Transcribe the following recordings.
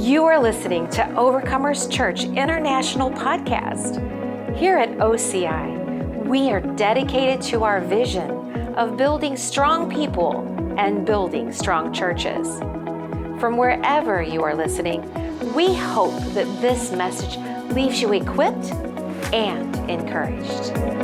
You are listening to Overcomers Church International Podcast. Here at OCI, we are dedicated to our vision of building strong people and building strong churches. From wherever you are listening, we hope that this message leaves you equipped and encouraged.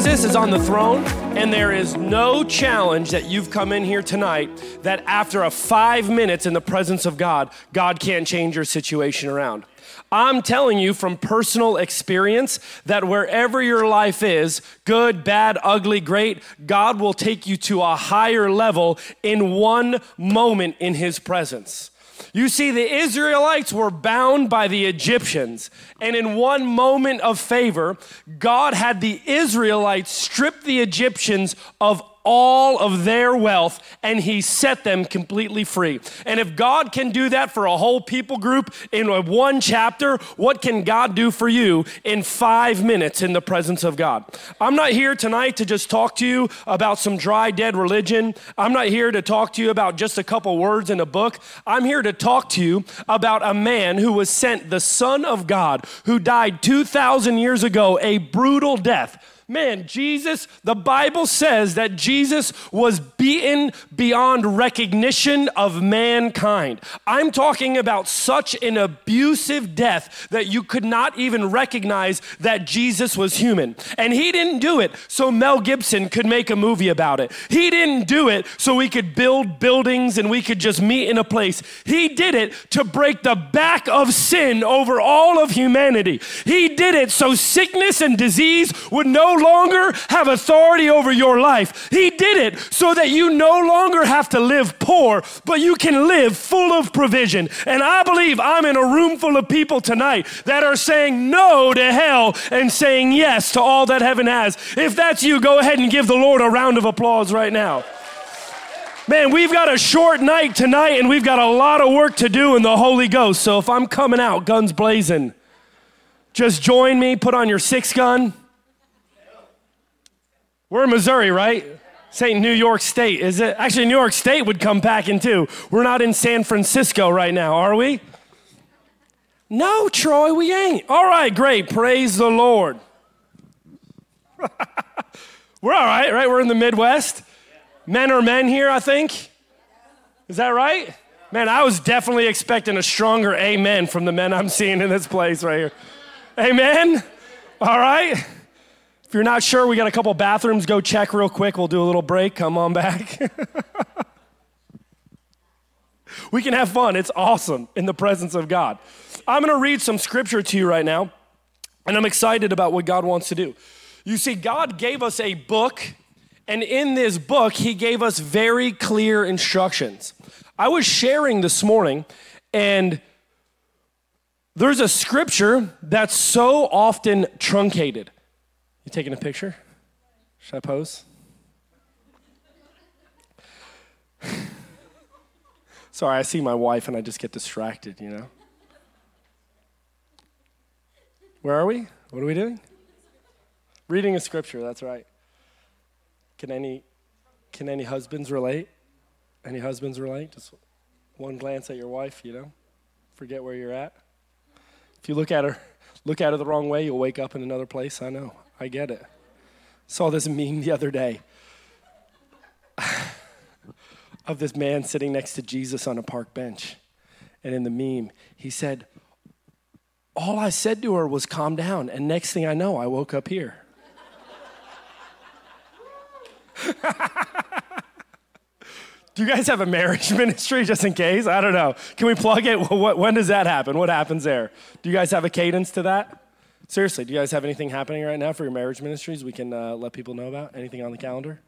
Jesus is on the throne, and there is no challenge that you've come in here tonight that after a five minutes in the presence of God, God can't change your situation around. I'm telling you from personal experience that wherever your life is, good, bad, ugly, great, God will take you to a higher level in one moment in His presence. You see, the Israelites were bound by the Egyptians, and in one moment of favor, God had the Israelites strip the Egyptians of all of their wealth and he set them completely free. And if God can do that for a whole people group in one chapter, what can God do for you in five minutes in the presence of God? I'm not here tonight to just talk to you about some dry, dead religion. I'm not here to talk to you about just a couple words in a book. I'm here to talk to you about a man who was sent, the Son of God, who died 2,000 years ago, a brutal death Man, Jesus, the Bible says that Jesus was beaten beyond recognition of mankind. I'm talking about such an abusive death that you could not even recognize that Jesus was human. And he didn't do it so Mel Gibson could make a movie about it. He didn't do it so we could build buildings and we could just meet in a place. He did it to break the back of sin over all of humanity. He did it so sickness and disease would no longer have authority over your life. He did it so that you no longer have to live poor, but you can live full of provision. And I believe I'm in a room full of people tonight that are saying no to hell and saying yes to all that heaven has. If that's you, go ahead and give the Lord a round of applause right now. Man, we've got a short night tonight and we've got a lot of work to do in the Holy Ghost. So if I'm coming out guns blazing, just join me, put on your six gun. We're in Missouri, right? St. New York State, is it? Actually, New York State would come packing too. We're not in San Francisco right now, are we? No, Troy, we ain't. All right, great. Praise the Lord. We're all right, right? We're in the Midwest. Men are men here, I think. Is that right? Man, I was definitely expecting a stronger amen from the men I'm seeing in this place right here. Amen? All right? If you're not sure, we got a couple bathrooms. Go check real quick. We'll do a little break. Come on back. we can have fun. It's awesome in the presence of God. I'm going to read some scripture to you right now, and I'm excited about what God wants to do. You see, God gave us a book, and in this book, He gave us very clear instructions. I was sharing this morning, and there's a scripture that's so often truncated. You taking a picture? Should I pose? Sorry, I see my wife and I just get distracted, you know? Where are we? What are we doing? Reading a scripture, that's right. Can any can any husbands relate? Any husbands relate? Just one glance at your wife, you know? Forget where you're at. If you look at her look at her the wrong way, you'll wake up in another place, I know. I get it. Saw this meme the other day of this man sitting next to Jesus on a park bench. And in the meme, he said, All I said to her was calm down. And next thing I know, I woke up here. Do you guys have a marriage ministry just in case? I don't know. Can we plug it? when does that happen? What happens there? Do you guys have a cadence to that? Seriously, do you guys have anything happening right now for your marriage ministries we can uh, let people know about? Anything on the calendar?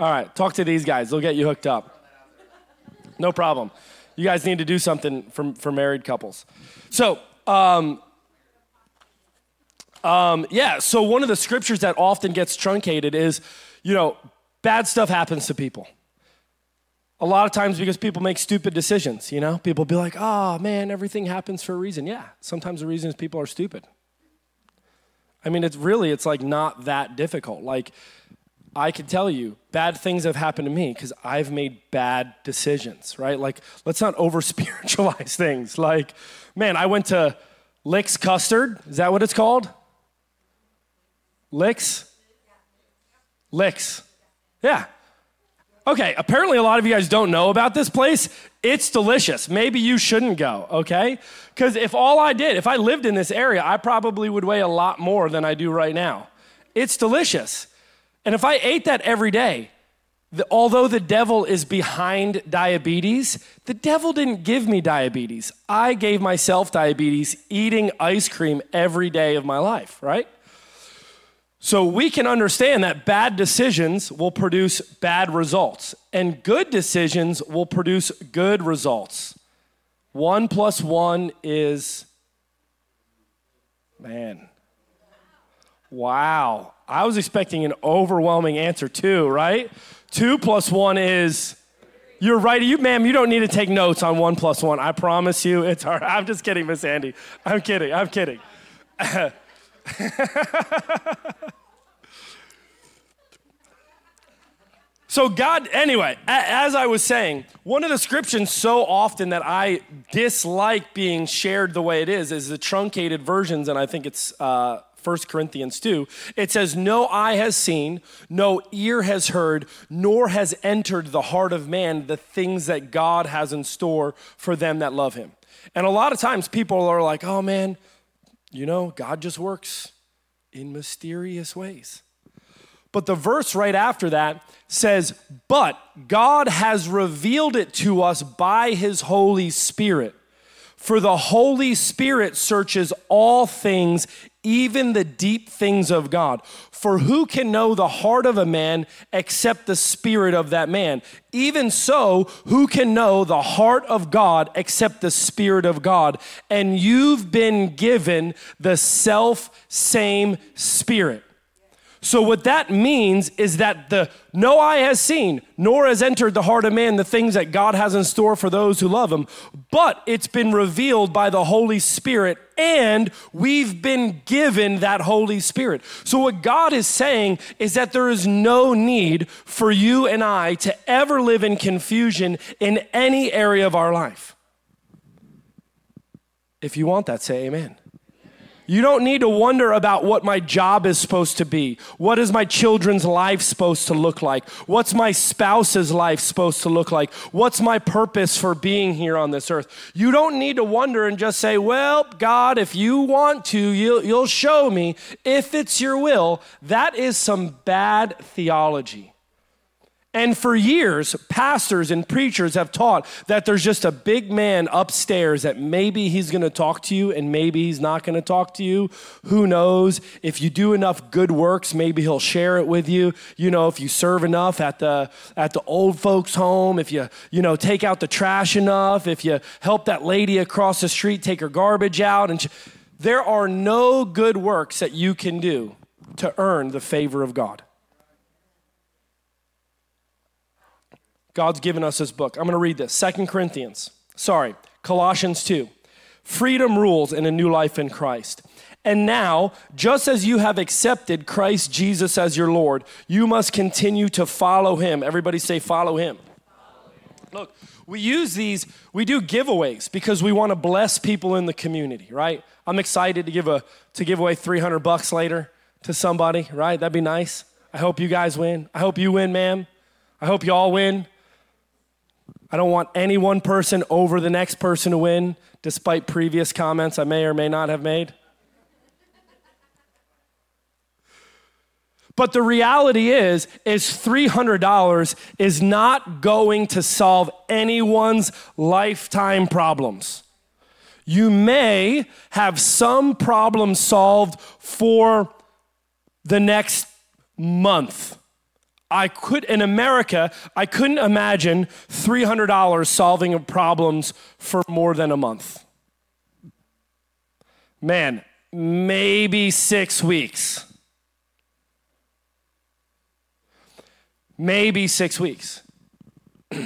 All right, talk to these guys. They'll get you hooked up. No problem. You guys need to do something for, for married couples. So, um, um, yeah, so one of the scriptures that often gets truncated is, you know, bad stuff happens to people. A lot of times because people make stupid decisions, you know? People be like, oh man, everything happens for a reason. Yeah, sometimes the reason is people are stupid. I mean, it's really, it's like not that difficult. Like, I can tell you bad things have happened to me because I've made bad decisions, right? Like, let's not over spiritualize things. Like, man, I went to Licks Custard. Is that what it's called? Licks? Licks. Yeah. Okay, apparently a lot of you guys don't know about this place. It's delicious. Maybe you shouldn't go, okay? Because if all I did, if I lived in this area, I probably would weigh a lot more than I do right now. It's delicious. And if I ate that every day, the, although the devil is behind diabetes, the devil didn't give me diabetes. I gave myself diabetes eating ice cream every day of my life, right? So we can understand that bad decisions will produce bad results, and good decisions will produce good results. One plus one is, man, wow. I was expecting an overwhelming answer too, right? Two plus one is, you're right. You, ma'am, you don't need to take notes on one plus one. I promise you, it's hard. I'm just kidding, Miss Andy. I'm kidding. I'm kidding. So, God, anyway, as I was saying, one of the scriptures so often that I dislike being shared the way it is is the truncated versions, and I think it's uh, 1 Corinthians 2. It says, No eye has seen, no ear has heard, nor has entered the heart of man the things that God has in store for them that love him. And a lot of times people are like, Oh man, you know, God just works in mysterious ways. But the verse right after that says, But God has revealed it to us by his Holy Spirit. For the Holy Spirit searches all things, even the deep things of God. For who can know the heart of a man except the spirit of that man? Even so, who can know the heart of God except the spirit of God? And you've been given the self same spirit. So, what that means is that the no eye has seen, nor has entered the heart of man the things that God has in store for those who love him, but it's been revealed by the Holy Spirit, and we've been given that Holy Spirit. So, what God is saying is that there is no need for you and I to ever live in confusion in any area of our life. If you want that, say amen. You don't need to wonder about what my job is supposed to be. What is my children's life supposed to look like? What's my spouse's life supposed to look like? What's my purpose for being here on this earth? You don't need to wonder and just say, Well, God, if you want to, you'll, you'll show me if it's your will. That is some bad theology. And for years, pastors and preachers have taught that there's just a big man upstairs that maybe he's gonna talk to you and maybe he's not gonna talk to you. Who knows? If you do enough good works, maybe he'll share it with you. You know, if you serve enough at the at the old folks' home, if you, you know, take out the trash enough, if you help that lady across the street take her garbage out and there are no good works that you can do to earn the favor of God. God's given us this book. I'm going to read this. Second Corinthians. Sorry, Colossians 2. Freedom rules in a new life in Christ. And now, just as you have accepted Christ Jesus as your Lord, you must continue to follow him. Everybody say, follow him. Look, we use these, we do giveaways because we want to bless people in the community, right? I'm excited to give a to give away 300 bucks later to somebody, right? That'd be nice. I hope you guys win. I hope you win, ma'am. I hope you all win. I don't want any one person over the next person to win, despite previous comments I may or may not have made. But the reality is is $300 is not going to solve anyone's lifetime problems. You may have some problem solved for the next month I could, in America, I couldn't imagine $300 solving problems for more than a month. Man, maybe six weeks. Maybe six weeks.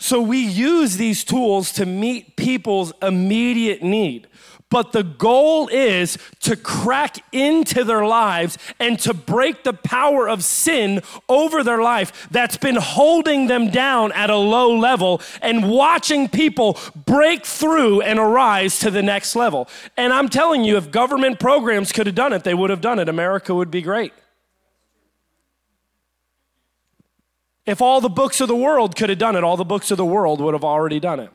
So we use these tools to meet people's immediate need. But the goal is to crack into their lives and to break the power of sin over their life that's been holding them down at a low level and watching people break through and arise to the next level. And I'm telling you, if government programs could have done it, they would have done it. America would be great. If all the books of the world could have done it, all the books of the world would have already done it.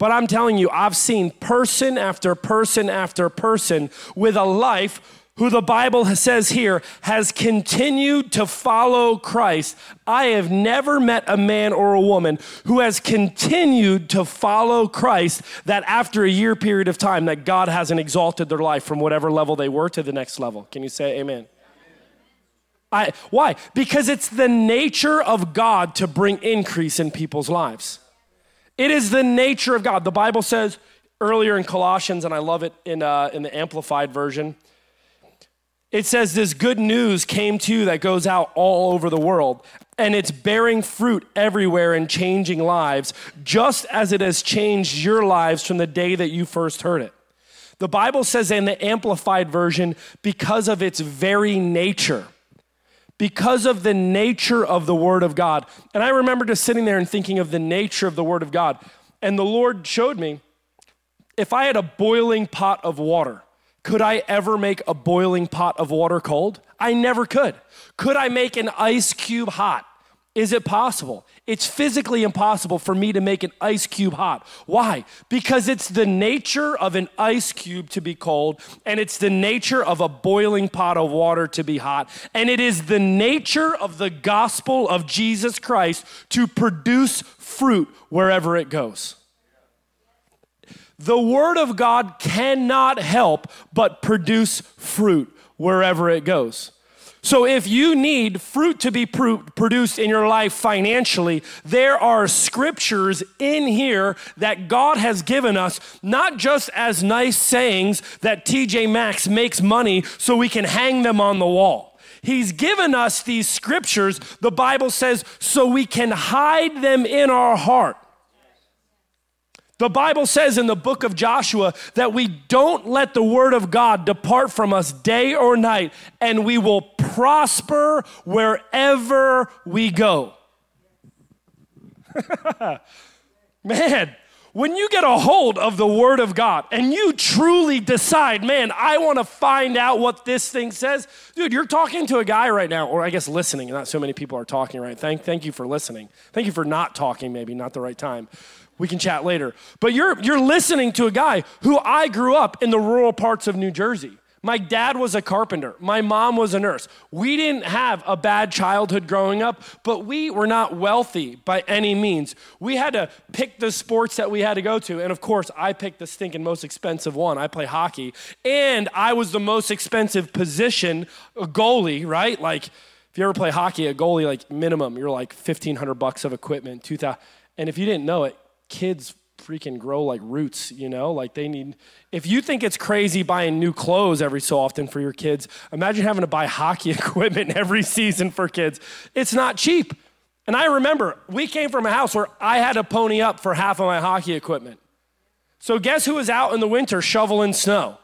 But I'm telling you, I've seen person after person after person with a life who the Bible says here has continued to follow Christ. I have never met a man or a woman who has continued to follow Christ that after a year period of time that God hasn't exalted their life from whatever level they were to the next level. Can you say amen? I, why? Because it's the nature of God to bring increase in people's lives. It is the nature of God. The Bible says earlier in Colossians, and I love it in, uh, in the Amplified Version, it says this good news came to you that goes out all over the world, and it's bearing fruit everywhere and changing lives, just as it has changed your lives from the day that you first heard it. The Bible says in the Amplified Version, because of its very nature because of the nature of the Word of God. And I remember just sitting there and thinking of the nature of the Word of God. And the Lord showed me if I had a boiling pot of water, could I ever make a boiling pot of water cold? I never could. Could I make an ice cube hot? Is it possible? It's physically impossible for me to make an ice cube hot. Why? Because it's the nature of an ice cube to be cold, and it's the nature of a boiling pot of water to be hot, and it is the nature of the gospel of Jesus Christ to produce fruit wherever it goes. The Word of God cannot help but produce fruit wherever it goes. So, if you need fruit to be produced in your life financially, there are scriptures in here that God has given us, not just as nice sayings that TJ Maxx makes money so we can hang them on the wall. He's given us these scriptures, the Bible says, so we can hide them in our heart. The Bible says in the book of Joshua that we don't let the word of God depart from us day or night, and we will prosper wherever we go. man, when you get a hold of the Word of God and you truly decide, man, I want to find out what this thing says, dude, you're talking to a guy right now, or I guess listening. Not so many people are talking right. Thank, thank you for listening. Thank you for not talking, maybe not the right time. We can chat later. But you're, you're listening to a guy who I grew up in the rural parts of New Jersey. My dad was a carpenter. My mom was a nurse. We didn't have a bad childhood growing up, but we were not wealthy by any means. We had to pick the sports that we had to go to. And of course, I picked the stinking most expensive one. I play hockey. And I was the most expensive position, a goalie, right? Like, if you ever play hockey, a goalie, like minimum, you're like 1500 bucks of equipment, 2000. And if you didn't know it, kids freaking grow like roots, you know? Like they need, if you think it's crazy buying new clothes every so often for your kids, imagine having to buy hockey equipment every season for kids. It's not cheap. And I remember we came from a house where I had to pony up for half of my hockey equipment. So guess who was out in the winter shoveling snow?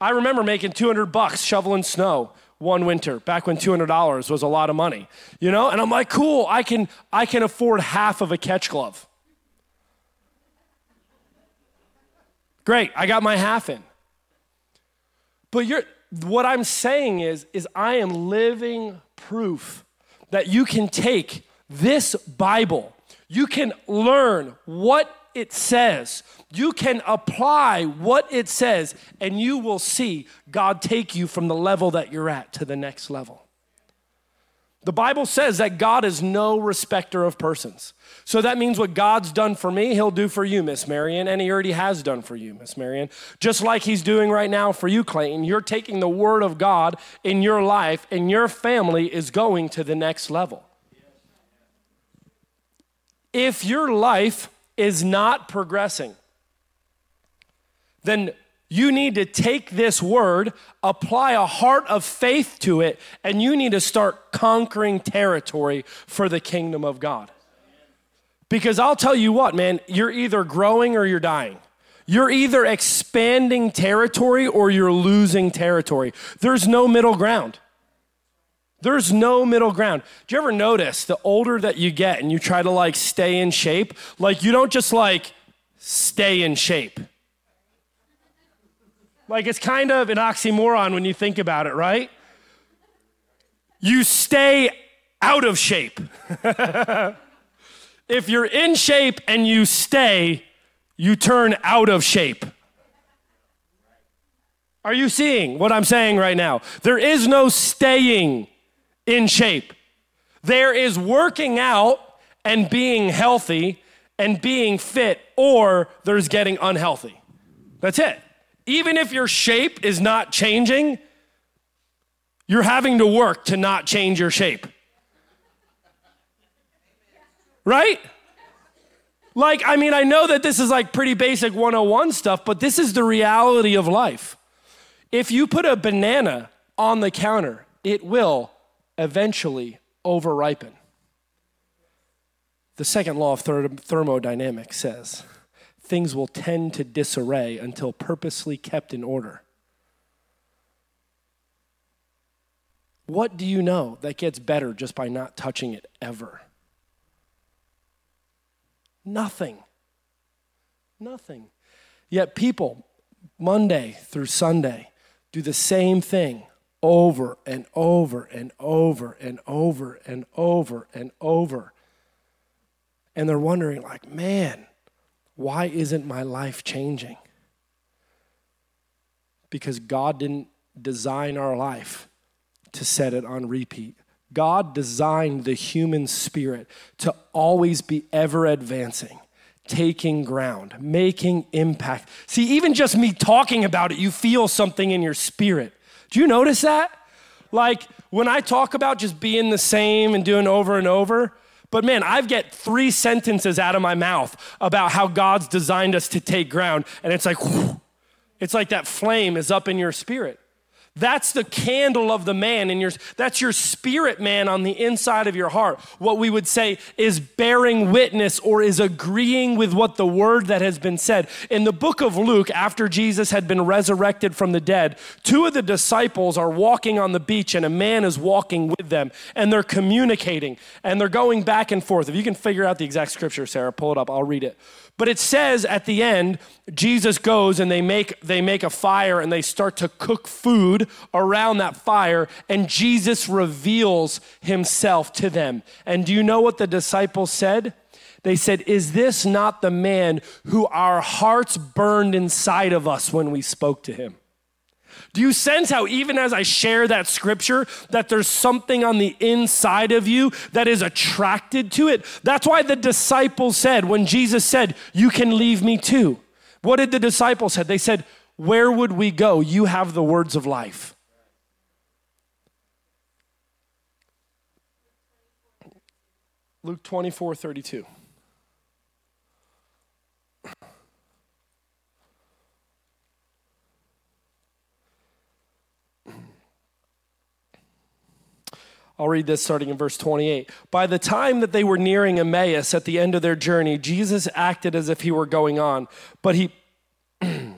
I remember making 200 bucks shoveling snow one winter back when $200 was a lot of money you know? And i'm like cool i can i can afford half of a catch glove. Great i got my half in. But you're what i'm saying is is i am living proof that you can take this bible. You can learn what it says. You can apply what it says, and you will see God take you from the level that you're at to the next level. The Bible says that God is no respecter of persons. So that means what God's done for me, He'll do for you, Miss Marion, and He already has done for you, Miss Marion. Just like He's doing right now for you, Clayton. You're taking the Word of God in your life, and your family is going to the next level. If your life is not progressing, then you need to take this word, apply a heart of faith to it, and you need to start conquering territory for the kingdom of God. Because I'll tell you what, man, you're either growing or you're dying. You're either expanding territory or you're losing territory. There's no middle ground. There's no middle ground. Do you ever notice the older that you get and you try to like stay in shape, like you don't just like stay in shape. Like it's kind of an oxymoron when you think about it, right? You stay out of shape. if you're in shape and you stay, you turn out of shape. Are you seeing what I'm saying right now? There is no staying in shape. There is working out and being healthy and being fit, or there's getting unhealthy. That's it. Even if your shape is not changing, you're having to work to not change your shape. Right? Like, I mean, I know that this is like pretty basic 101 stuff, but this is the reality of life. If you put a banana on the counter, it will eventually over ripen. The second law of thermodynamics says things will tend to disarray until purposely kept in order. What do you know that gets better just by not touching it ever? Nothing. Nothing. Yet people, Monday through Sunday, do the same thing over and over and over and over and over and over. And they're wondering, like, man, why isn't my life changing? Because God didn't design our life to set it on repeat. God designed the human spirit to always be ever advancing, taking ground, making impact. See, even just me talking about it, you feel something in your spirit. Do you notice that? Like when I talk about just being the same and doing over and over, but man, I've get three sentences out of my mouth about how God's designed us to take ground, and it's like, it's like that flame is up in your spirit. That's the candle of the man and your that's your spirit man on the inside of your heart. What we would say is bearing witness or is agreeing with what the word that has been said. In the book of Luke after Jesus had been resurrected from the dead, two of the disciples are walking on the beach and a man is walking with them and they're communicating and they're going back and forth. If you can figure out the exact scripture, Sarah, pull it up. I'll read it. But it says at the end, Jesus goes and they make, they make a fire and they start to cook food around that fire, and Jesus reveals himself to them. And do you know what the disciples said? They said, Is this not the man who our hearts burned inside of us when we spoke to him? Do you sense how, even as I share that scripture, that there's something on the inside of you that is attracted to it? That's why the disciples said, when Jesus said, You can leave me too. What did the disciples say? They said, Where would we go? You have the words of life. Luke 24 32. I'll read this starting in verse 28. By the time that they were nearing Emmaus at the end of their journey, Jesus acted as if he were going on, but he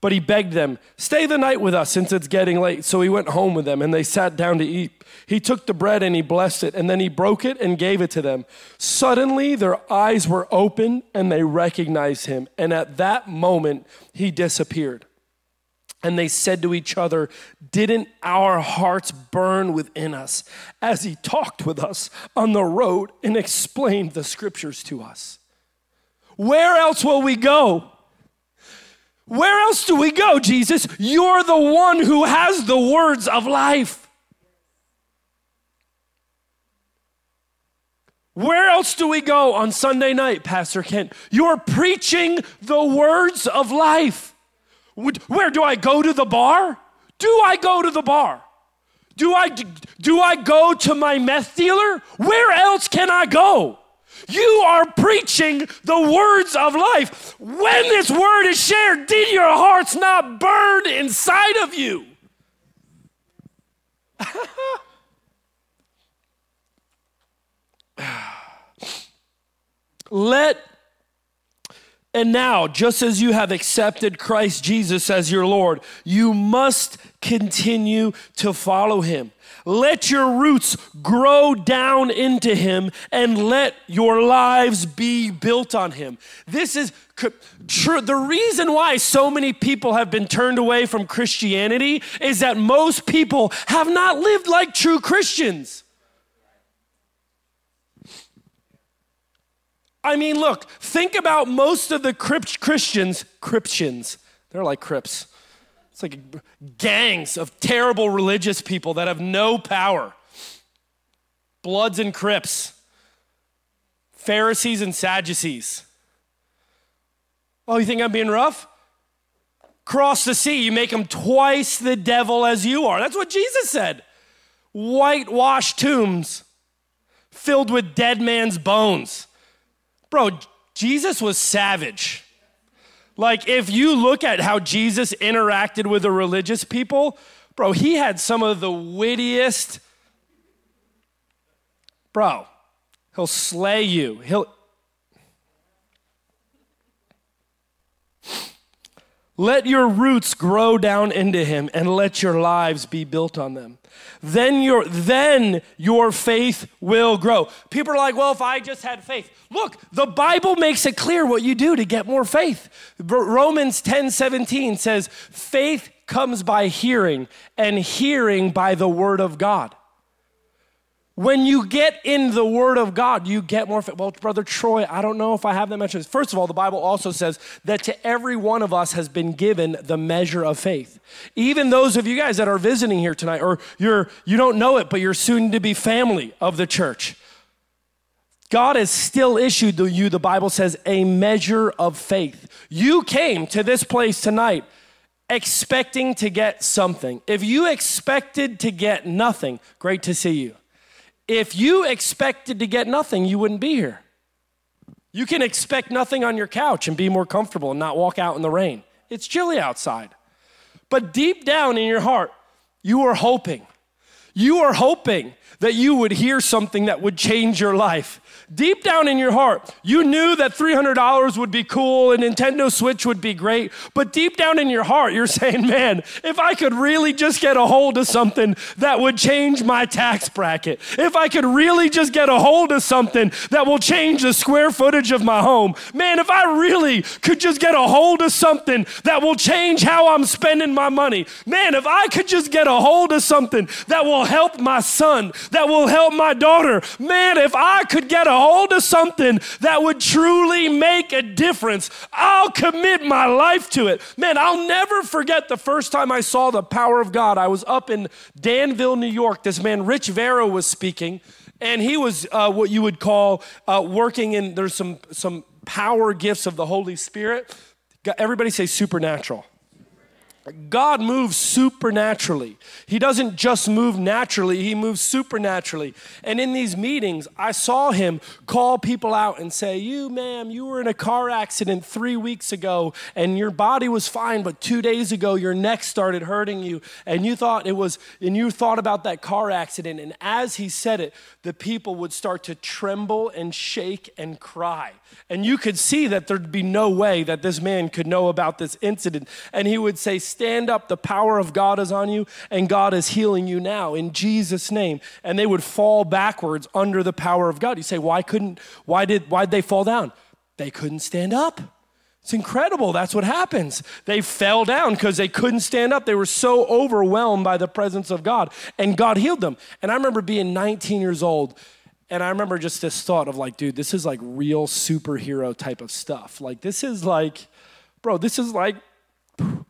but he begged them, "Stay the night with us since it's getting late." So he went home with them and they sat down to eat. He took the bread and he blessed it and then he broke it and gave it to them. Suddenly their eyes were open and they recognized him, and at that moment he disappeared. And they said to each other, Didn't our hearts burn within us as he talked with us on the road and explained the scriptures to us? Where else will we go? Where else do we go, Jesus? You're the one who has the words of life. Where else do we go on Sunday night, Pastor Kent? You're preaching the words of life. Where do I go to the bar? Do I go to the bar? Do I, do I go to my meth dealer? Where else can I go? You are preaching the words of life. When this word is shared, did your hearts not burn inside of you? Let and now, just as you have accepted Christ Jesus as your Lord, you must continue to follow him. Let your roots grow down into him and let your lives be built on him. This is true. The reason why so many people have been turned away from Christianity is that most people have not lived like true Christians. I mean, look, think about most of the Christians, Christians, they're like Crips. It's like gangs of terrible religious people that have no power. Bloods and Crips, Pharisees and Sadducees. Oh, you think I'm being rough? Cross the sea, you make them twice the devil as you are. That's what Jesus said. Whitewashed tombs filled with dead man's bones. Bro, Jesus was savage. Like, if you look at how Jesus interacted with the religious people, bro, he had some of the wittiest. Bro, he'll slay you. He'll. Let your roots grow down into him and let your lives be built on them then your then your faith will grow. People are like, "Well, if I just had faith." Look, the Bible makes it clear what you do to get more faith. Romans 10:17 says, "Faith comes by hearing, and hearing by the word of God." When you get in the Word of God, you get more. Faith. Well, Brother Troy, I don't know if I have that mentioned. First of all, the Bible also says that to every one of us has been given the measure of faith. Even those of you guys that are visiting here tonight, or you're you don't know it, but you're soon to be family of the church. God has still issued to you, the Bible says, a measure of faith. You came to this place tonight expecting to get something. If you expected to get nothing, great to see you. If you expected to get nothing, you wouldn't be here. You can expect nothing on your couch and be more comfortable and not walk out in the rain. It's chilly outside. But deep down in your heart, you are hoping. You are hoping that you would hear something that would change your life deep down in your heart, you knew that $300 would be cool and Nintendo Switch would be great. But deep down in your heart, you're saying, man, if I could really just get a hold of something that would change my tax bracket, if I could really just get a hold of something that will change the square footage of my home, man, if I really could just get a hold of something that will change how I'm spending my money, man, if I could just get a hold of something that will help my son, that will help my daughter, man, if I could get a hold of something that would truly make a difference, I'll commit my life to it. Man, I'll never forget the first time I saw the power of God. I was up in Danville, New York. This man, Rich Vero, was speaking, and he was uh, what you would call uh, working in, there's some, some power gifts of the Holy Spirit. Everybody say supernatural. God moves supernaturally. He doesn't just move naturally, He moves supernaturally. And in these meetings, I saw Him call people out and say, You, ma'am, you were in a car accident three weeks ago and your body was fine, but two days ago your neck started hurting you. And you thought it was, and you thought about that car accident. And as He said it, the people would start to tremble and shake and cry. And you could see that there'd be no way that this man could know about this incident. And he would say, Stand up, the power of God is on you, and God is healing you now in Jesus' name. And they would fall backwards under the power of God. You say, Why couldn't, why did, why'd they fall down? They couldn't stand up. It's incredible. That's what happens. They fell down because they couldn't stand up. They were so overwhelmed by the presence of God, and God healed them. And I remember being 19 years old and I remember just this thought of like, dude, this is like real superhero type of stuff. Like, this is like, bro, this is like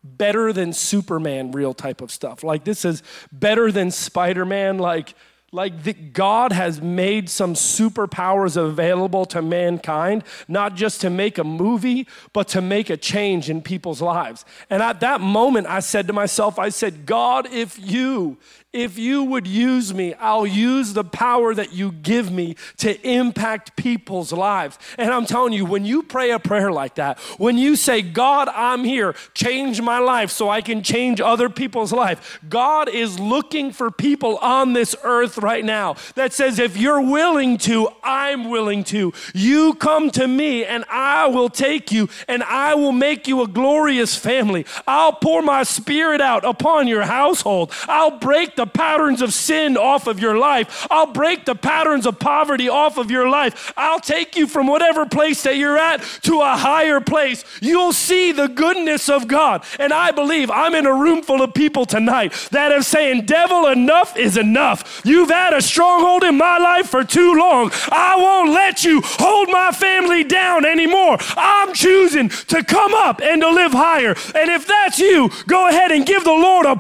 better than Superman real type of stuff. Like, this is better than Spider Man. Like, like that God has made some superpowers available to mankind, not just to make a movie, but to make a change in people's lives. And at that moment, I said to myself, I said, God, if you, if you would use me, I'll use the power that you give me to impact people's lives. And I'm telling you, when you pray a prayer like that, when you say, God, I'm here, change my life so I can change other people's life, God is looking for people on this earth right now that says, if you're willing to, I'm willing to. You come to me and I will take you and I will make you a glorious family. I'll pour my spirit out upon your household. I'll break the patterns of sin off of your life. I'll break the patterns of poverty off of your life. I'll take you from whatever place that you're at to a higher place. You'll see the goodness of God. And I believe I'm in a room full of people tonight that are saying, Devil, enough is enough. You've had a stronghold in my life for too long. I won't let you hold my family down anymore. I'm choosing to come up and to live higher. And if that's you, go ahead and give the Lord a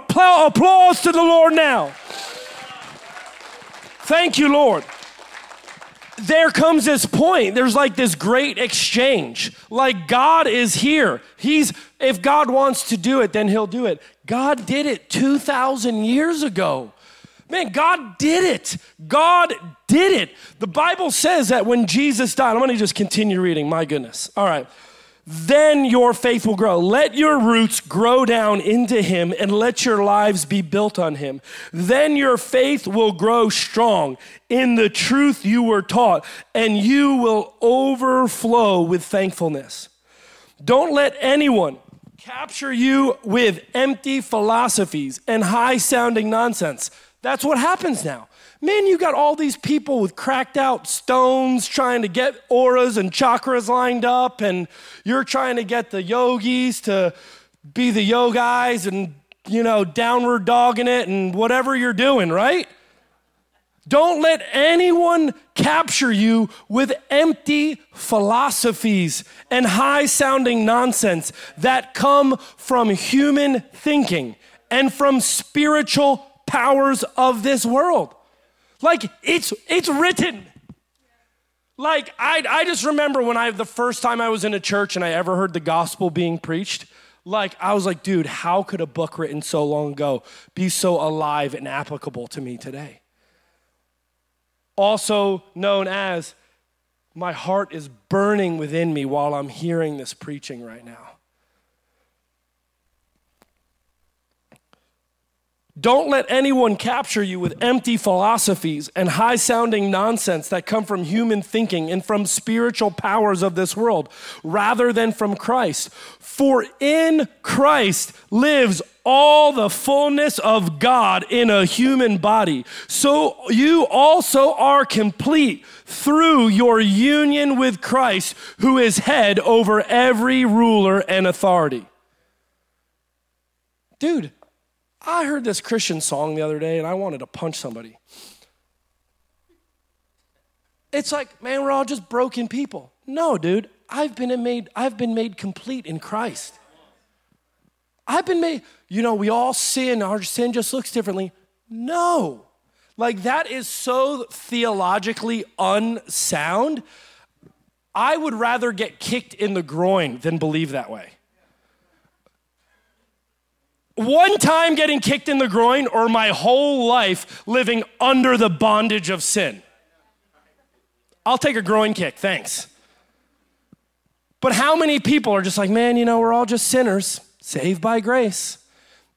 applause to the Lord now. Thank you, Lord. There comes this point. There's like this great exchange. Like god is here. He's if god wants to do it then he'll do it. God did it 2000 years ago. Man god did it. God did it. The bible says that when jesus died i'm going to just continue reading my goodness. All right then your faith will grow. Let your roots grow down into Him and let your lives be built on Him. Then your faith will grow strong in the truth you were taught, and you will overflow with thankfulness. Don't let anyone capture you with empty philosophies and high sounding nonsense. That's what happens now. Man, you got all these people with cracked out stones trying to get auras and chakras lined up, and you're trying to get the yogis to be the yogis and, you know, downward dogging it and whatever you're doing, right? Don't let anyone capture you with empty philosophies and high sounding nonsense that come from human thinking and from spiritual powers of this world. Like it's it's written. Like I I just remember when I the first time I was in a church and I ever heard the gospel being preached, like I was like, dude, how could a book written so long ago be so alive and applicable to me today? Also known as my heart is burning within me while I'm hearing this preaching right now. Don't let anyone capture you with empty philosophies and high sounding nonsense that come from human thinking and from spiritual powers of this world rather than from Christ. For in Christ lives all the fullness of God in a human body. So you also are complete through your union with Christ, who is head over every ruler and authority. Dude, I heard this Christian song the other day and I wanted to punch somebody. It's like, man, we're all just broken people. No, dude, I've been made, I've been made complete in Christ. I've been made, you know, we all sin, our sin just looks differently. No. Like that is so theologically unsound. I would rather get kicked in the groin than believe that way one time getting kicked in the groin or my whole life living under the bondage of sin? I'll take a groin kick, thanks. But how many people are just like, man, you know, we're all just sinners, saved by grace.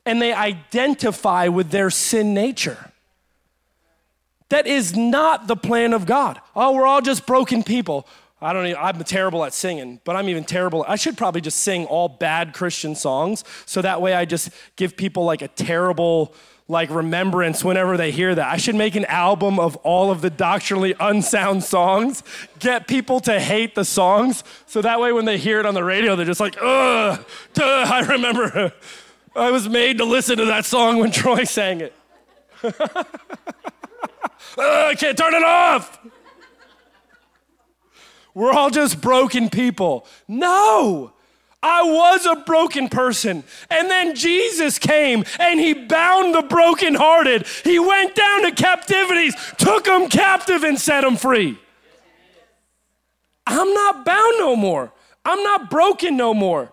And they identify with their sin nature. That is not the plan of God. Oh, we're all just broken people. I don't even, I'm terrible at singing, but I'm even terrible. I should probably just sing all bad Christian songs so that way I just give people like a terrible like remembrance whenever they hear that. I should make an album of all of the doctrinally unsound songs, get people to hate the songs so that way when they hear it on the radio they're just like, "Ugh, duh, I remember I was made to listen to that song when Troy sang it." I can't turn it off. We're all just broken people. No. I was a broken person. And then Jesus came and he bound the brokenhearted. He went down to captivities, took them captive, and set them free. I'm not bound no more. I'm not broken no more.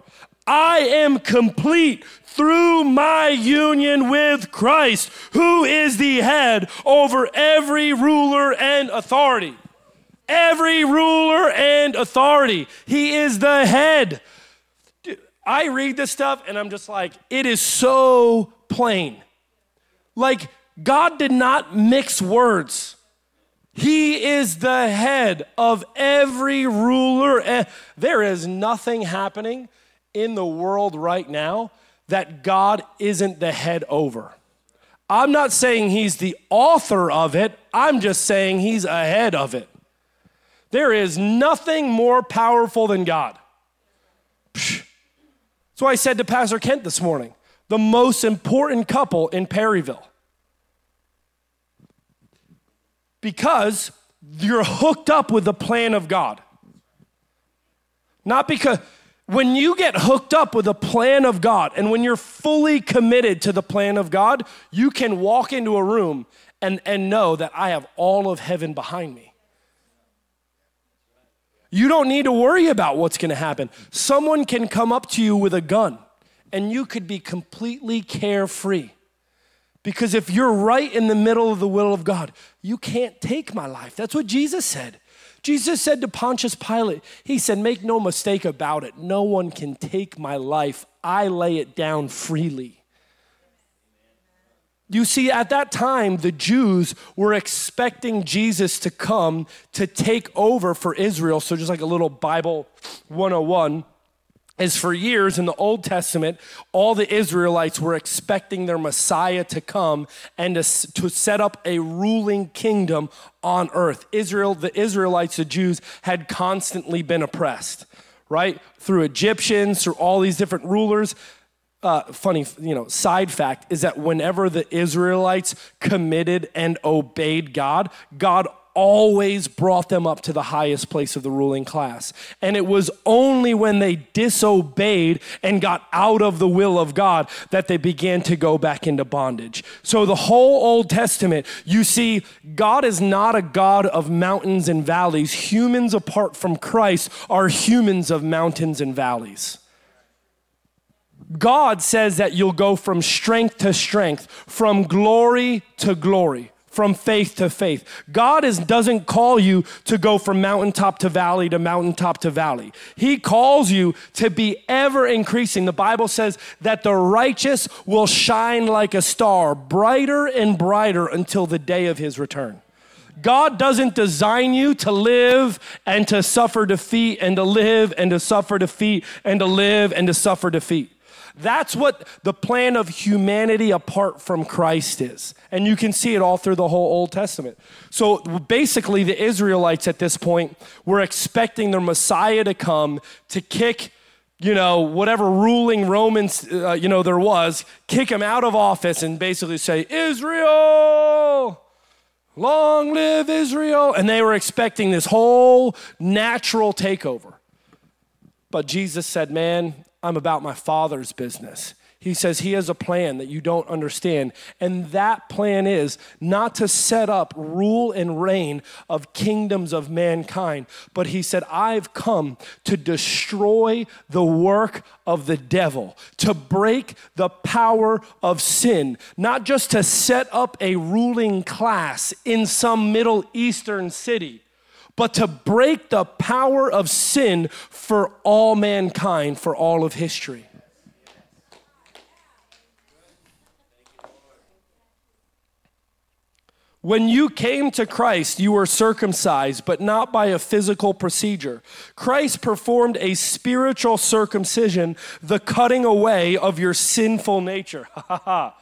I am complete through my union with Christ, who is the head over every ruler and authority every ruler and authority. He is the head. I read this stuff and I'm just like, it is so plain. Like, God did not mix words. He is the head of every ruler. Eh, there is nothing happening in the world right now that God isn't the head over. I'm not saying he's the author of it, I'm just saying he's ahead of it. There is nothing more powerful than God. That's why I said to Pastor Kent this morning the most important couple in Perryville. Because you're hooked up with the plan of God. Not because when you get hooked up with the plan of God and when you're fully committed to the plan of God, you can walk into a room and, and know that I have all of heaven behind me. You don't need to worry about what's going to happen. Someone can come up to you with a gun and you could be completely carefree. Because if you're right in the middle of the will of God, you can't take my life. That's what Jesus said. Jesus said to Pontius Pilate, He said, Make no mistake about it. No one can take my life. I lay it down freely. You see, at that time, the Jews were expecting Jesus to come to take over for Israel. So, just like a little Bible 101, is for years in the Old Testament, all the Israelites were expecting their Messiah to come and to, to set up a ruling kingdom on earth. Israel, the Israelites, the Jews, had constantly been oppressed, right? Through Egyptians, through all these different rulers. Uh, funny, you know, side fact is that whenever the Israelites committed and obeyed God, God always brought them up to the highest place of the ruling class. And it was only when they disobeyed and got out of the will of God that they began to go back into bondage. So, the whole Old Testament, you see, God is not a God of mountains and valleys. Humans apart from Christ are humans of mountains and valleys. God says that you'll go from strength to strength, from glory to glory from faith to faith. God is, doesn't call you to go from mountaintop to valley to mountaintop to valley. He calls you to be ever increasing. The Bible says that the righteous will shine like a star, brighter and brighter until the day of his return. God doesn't design you to live and to suffer defeat and to live and to suffer defeat and to live and to suffer defeat. That's what the plan of humanity apart from Christ is. And you can see it all through the whole Old Testament. So basically, the Israelites at this point were expecting their Messiah to come to kick you know, whatever ruling Romans, uh, you know, there was, kick him out of office and basically say, Israel, long live Israel. And they were expecting this whole natural takeover. But Jesus said, man, I'm about my father's business. He says he has a plan that you don't understand. And that plan is not to set up rule and reign of kingdoms of mankind, but he said, I've come to destroy the work of the devil, to break the power of sin, not just to set up a ruling class in some Middle Eastern city but to break the power of sin for all mankind, for all of history. When you came to Christ, you were circumcised, but not by a physical procedure. Christ performed a spiritual circumcision, the cutting away of your sinful nature. Ha ha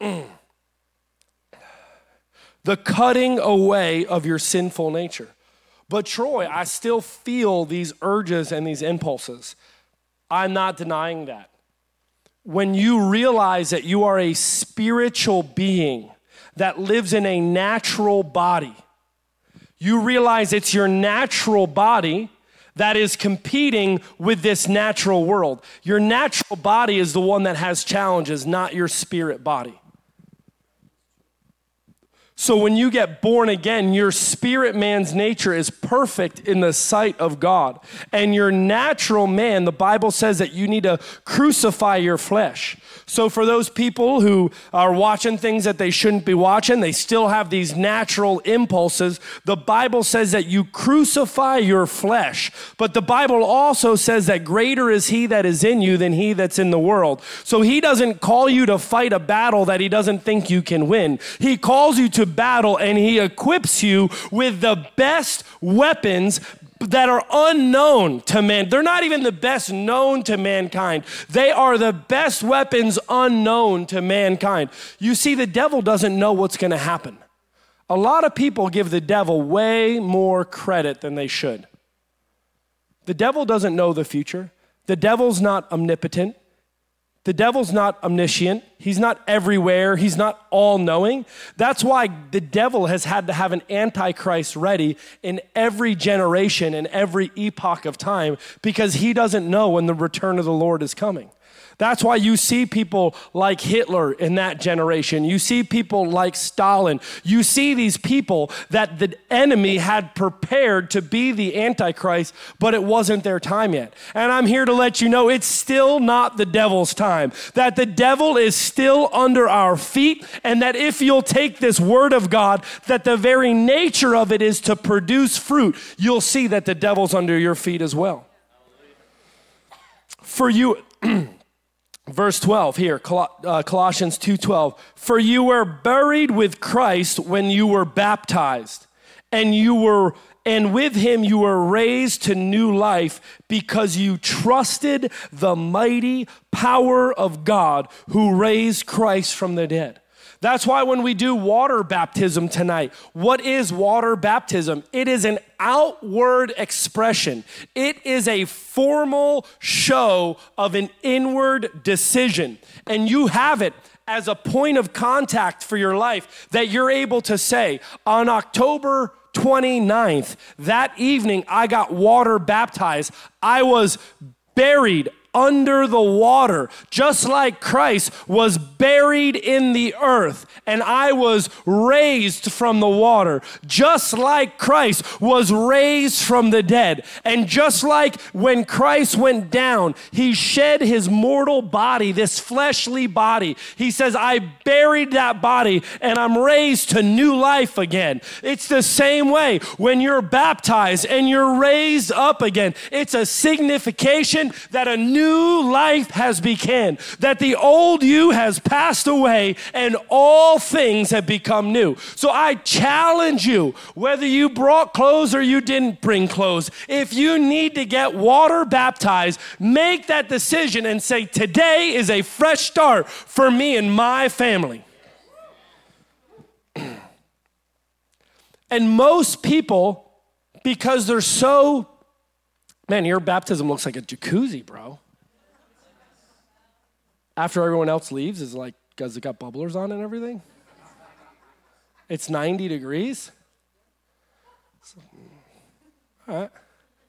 ha. The cutting away of your sinful nature. But, Troy, I still feel these urges and these impulses. I'm not denying that. When you realize that you are a spiritual being that lives in a natural body, you realize it's your natural body that is competing with this natural world. Your natural body is the one that has challenges, not your spirit body. So when you get born again, your spirit man's nature is perfect in the sight of God. And your natural man, the Bible says that you need to crucify your flesh. So, for those people who are watching things that they shouldn't be watching, they still have these natural impulses. The Bible says that you crucify your flesh. But the Bible also says that greater is he that is in you than he that's in the world. So, he doesn't call you to fight a battle that he doesn't think you can win. He calls you to battle and he equips you with the best weapons that are unknown to man. They're not even the best known to mankind. They are the best weapons unknown to mankind. You see, the devil doesn't know what's going to happen. A lot of people give the devil way more credit than they should. The devil doesn't know the future. The devil's not omnipotent. The devil's not omniscient. He's not everywhere. He's not all knowing. That's why the devil has had to have an antichrist ready in every generation and every epoch of time because he doesn't know when the return of the Lord is coming. That's why you see people like Hitler in that generation. You see people like Stalin. You see these people that the enemy had prepared to be the Antichrist, but it wasn't their time yet. And I'm here to let you know it's still not the devil's time, that the devil is still under our feet, and that if you'll take this word of God, that the very nature of it is to produce fruit, you'll see that the devil's under your feet as well. For you, verse 12 here uh, colossians 2.12 for you were buried with christ when you were baptized and you were and with him you were raised to new life because you trusted the mighty power of god who raised christ from the dead that's why when we do water baptism tonight, what is water baptism? It is an outward expression, it is a formal show of an inward decision. And you have it as a point of contact for your life that you're able to say, on October 29th, that evening, I got water baptized. I was buried under the water, just like Christ was buried in the earth and I was raised from the water, just like Christ was raised from the dead. And just like when Christ went down, he shed his mortal body, this fleshly body. He says, I buried that body and I'm raised to new life again. It's the same way when you're baptized and you're raised up again. It's a signification that a new new life has begun, that the old you has passed away and all things have become new. So I challenge you, whether you brought clothes or you didn't bring clothes, if you need to get water baptized, make that decision and say, Today is a fresh start for me and my family. and most people, because they're so Man, your baptism looks like a jacuzzi, bro after everyone else leaves is like, because it got bubblers on and everything. It's 90 degrees. So, mm, all right.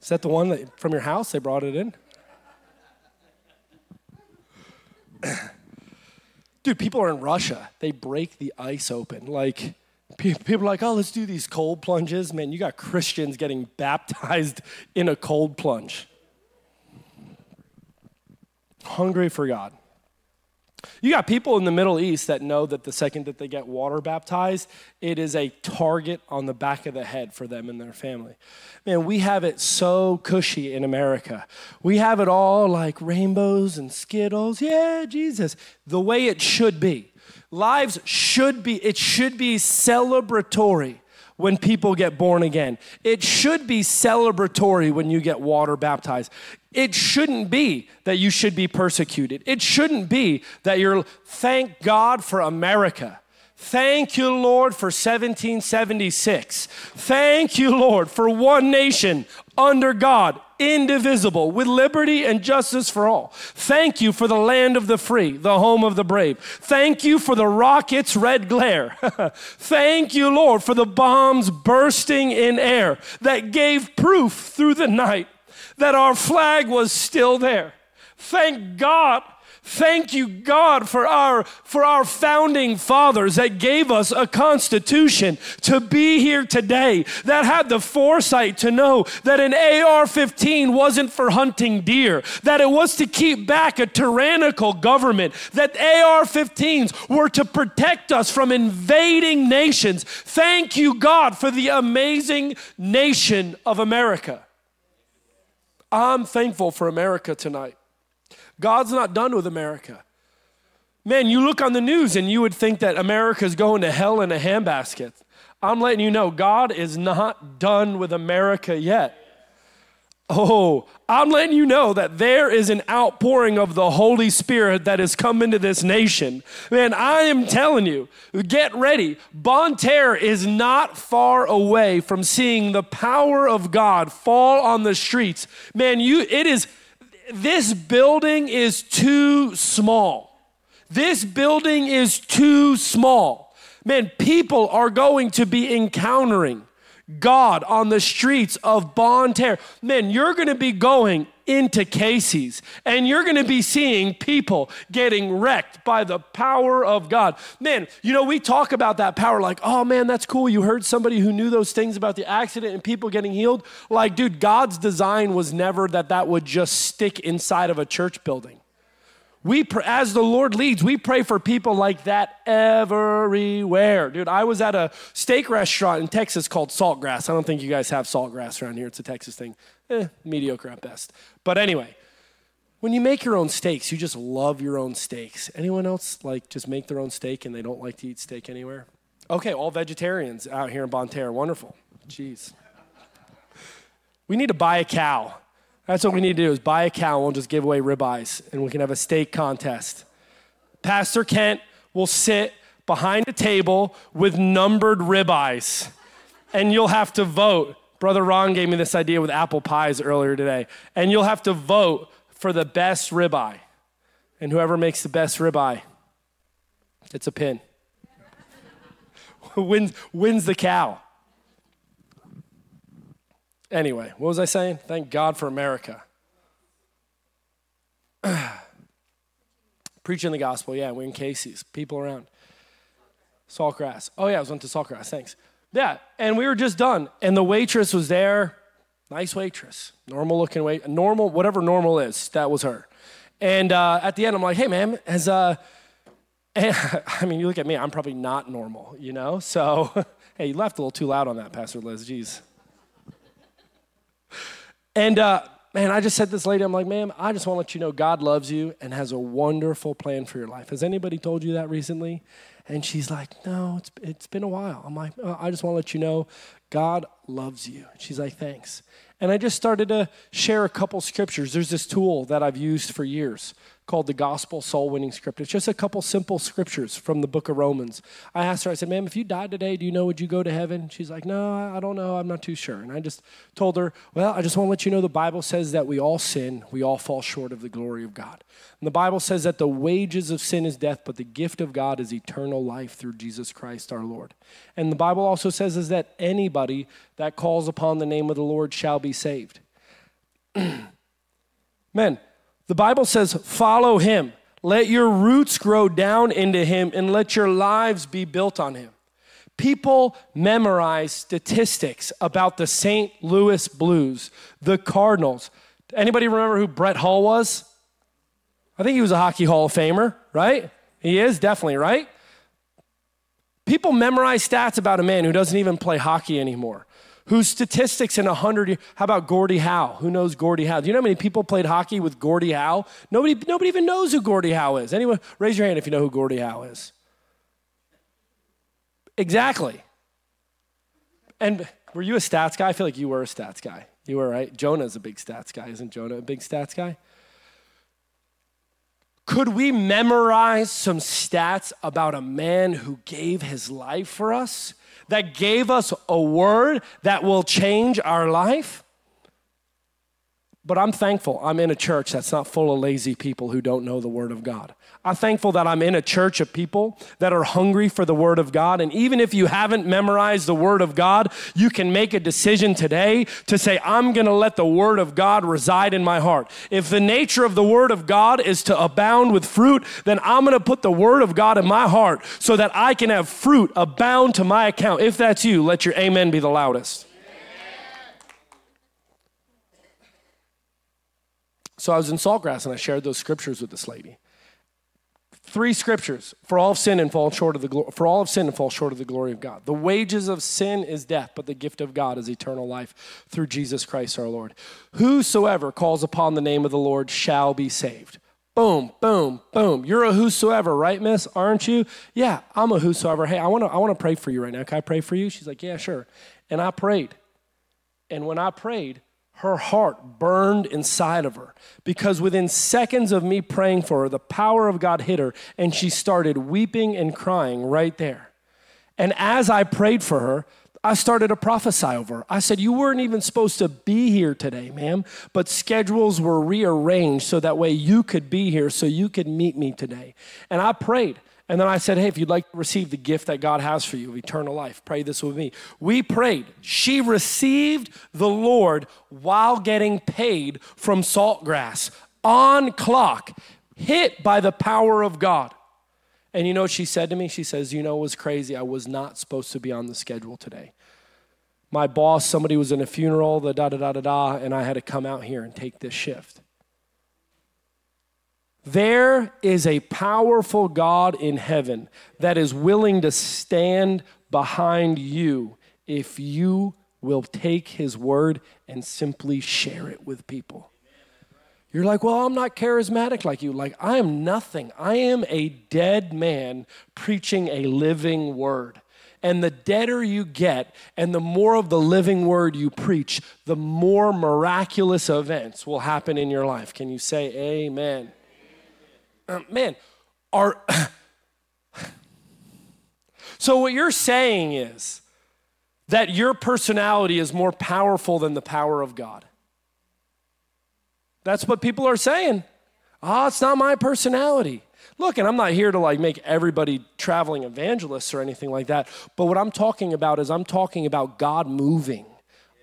Is that the one that from your house they brought it in? Dude, people are in Russia. They break the ice open. Like, people are like, oh, let's do these cold plunges. Man, you got Christians getting baptized in a cold plunge. Hungry for God. You got people in the Middle East that know that the second that they get water baptized, it is a target on the back of the head for them and their family. Man, we have it so cushy in America. We have it all like rainbows and skittles. Yeah, Jesus. The way it should be. Lives should be, it should be celebratory when people get born again. It should be celebratory when you get water baptized. It shouldn't be that you should be persecuted. It shouldn't be that you're, thank God for America. Thank you, Lord, for 1776. Thank you, Lord, for one nation under God, indivisible, with liberty and justice for all. Thank you for the land of the free, the home of the brave. Thank you for the rocket's red glare. Thank you, Lord, for the bombs bursting in air that gave proof through the night that our flag was still there. Thank God Thank you, God, for our, for our founding fathers that gave us a constitution to be here today, that had the foresight to know that an AR 15 wasn't for hunting deer, that it was to keep back a tyrannical government, that AR 15s were to protect us from invading nations. Thank you, God, for the amazing nation of America. I'm thankful for America tonight. God's not done with America. Man, you look on the news and you would think that America's going to hell in a handbasket. I'm letting you know, God is not done with America yet. Oh, I'm letting you know that there is an outpouring of the Holy Spirit that has come into this nation. Man, I am telling you, get ready. Bonne Terre is not far away from seeing the power of God fall on the streets. Man, you it is this building is too small. This building is too small. Man, people are going to be encountering God on the streets of Bonne Terre. Man, you're going to be going into Casey's and you're going to be seeing people getting wrecked by the power of God. Man, you know, we talk about that power like, oh man, that's cool. You heard somebody who knew those things about the accident and people getting healed. Like, dude, God's design was never that that would just stick inside of a church building. We, as the Lord leads, we pray for people like that everywhere. Dude, I was at a steak restaurant in Texas called Saltgrass. I don't think you guys have Saltgrass around here. It's a Texas thing. Eh, mediocre at best. But anyway, when you make your own steaks, you just love your own steaks. Anyone else like just make their own steak and they don't like to eat steak anywhere? Okay, all vegetarians out here in Bonne Terre. Wonderful. Jeez. We need to buy a cow that's what we need to do is buy a cow and we'll just give away ribeyes and we can have a steak contest. Pastor Kent will sit behind a table with numbered ribeyes and you'll have to vote. Brother Ron gave me this idea with apple pies earlier today. And you'll have to vote for the best ribeye. And whoever makes the best ribeye it's a pin. wins, wins the cow. Anyway, what was I saying? Thank God for America. Preaching the gospel, yeah, we're in Casey's, people around. Saltgrass. Oh, yeah, I was went to Saltgrass, thanks. Yeah, and we were just done, and the waitress was there. Nice waitress, normal looking wait, normal, whatever normal is, that was her. And uh, at the end, I'm like, hey, man, has, uh, I mean, you look at me, I'm probably not normal, you know? So, hey, you left a little too loud on that, Pastor Liz, jeez. And uh, man, I just said this lady, I'm like, ma'am, I just want to let you know God loves you and has a wonderful plan for your life. Has anybody told you that recently? And she's like, no, it's, it's been a while. I'm like, oh, I just want to let you know God loves you. She's like, thanks. And I just started to share a couple scriptures. There's this tool that I've used for years called the Gospel Soul Winning Script. It's just a couple simple scriptures from the book of Romans. I asked her, I said, ma'am, if you died today, do you know, would you go to heaven? She's like, no, I don't know. I'm not too sure. And I just told her, well, I just want to let you know the Bible says that we all sin, we all fall short of the glory of God. And the Bible says that the wages of sin is death, but the gift of God is eternal life through Jesus Christ our Lord. And the Bible also says is that anybody that calls upon the name of the Lord shall be saved. Men, the Bible says, follow him. Let your roots grow down into him and let your lives be built on him. People memorize statistics about the St. Louis Blues, the Cardinals. Anybody remember who Brett Hull was? I think he was a Hockey Hall of Famer, right? He is, definitely, right? People memorize stats about a man who doesn't even play hockey anymore whose statistics in 100 years, how about Gordie Howe? Who knows Gordie Howe? Do you know how many people played hockey with Gordie Howe? Nobody, nobody even knows who Gordie Howe is. Anyone, raise your hand if you know who Gordie Howe is. Exactly. And were you a stats guy? I feel like you were a stats guy. You were, right? Jonah's a big stats guy. Isn't Jonah a big stats guy? Could we memorize some stats about a man who gave his life for us? That gave us a word that will change our life? But I'm thankful I'm in a church that's not full of lazy people who don't know the Word of God. I'm thankful that I'm in a church of people that are hungry for the Word of God. And even if you haven't memorized the Word of God, you can make a decision today to say, I'm going to let the Word of God reside in my heart. If the nature of the Word of God is to abound with fruit, then I'm going to put the Word of God in my heart so that I can have fruit abound to my account. If that's you, let your amen be the loudest. So I was in Saltgrass and I shared those scriptures with this lady. Three scriptures for all of sin and fall short of the glo- for all of sin and fall short of the glory of God. The wages of sin is death, but the gift of God is eternal life through Jesus Christ our Lord. Whosoever calls upon the name of the Lord shall be saved. Boom, boom, boom. You're a whosoever, right, miss? Aren't you? Yeah, I'm a whosoever. Hey, I want to I want to pray for you right now. Can I pray for you? She's like, "Yeah, sure." And I prayed. And when I prayed, her heart burned inside of her because within seconds of me praying for her, the power of God hit her and she started weeping and crying right there. And as I prayed for her, I started to prophesy over her. I said, You weren't even supposed to be here today, ma'am, but schedules were rearranged so that way you could be here so you could meet me today. And I prayed. And then I said, Hey, if you'd like to receive the gift that God has for you of eternal life, pray this with me. We prayed. She received the Lord while getting paid from Saltgrass on clock, hit by the power of God. And you know what she said to me? She says, You know, it was crazy. I was not supposed to be on the schedule today. My boss, somebody was in a funeral, the da da da da da, and I had to come out here and take this shift. There is a powerful God in heaven that is willing to stand behind you if you will take his word and simply share it with people. You're like, well, I'm not charismatic like you. Like, I am nothing. I am a dead man preaching a living word. And the deader you get, and the more of the living word you preach, the more miraculous events will happen in your life. Can you say amen? Uh, man, are. so, what you're saying is that your personality is more powerful than the power of God. That's what people are saying. Ah, oh, it's not my personality. Look, and I'm not here to like make everybody traveling evangelists or anything like that, but what I'm talking about is I'm talking about God moving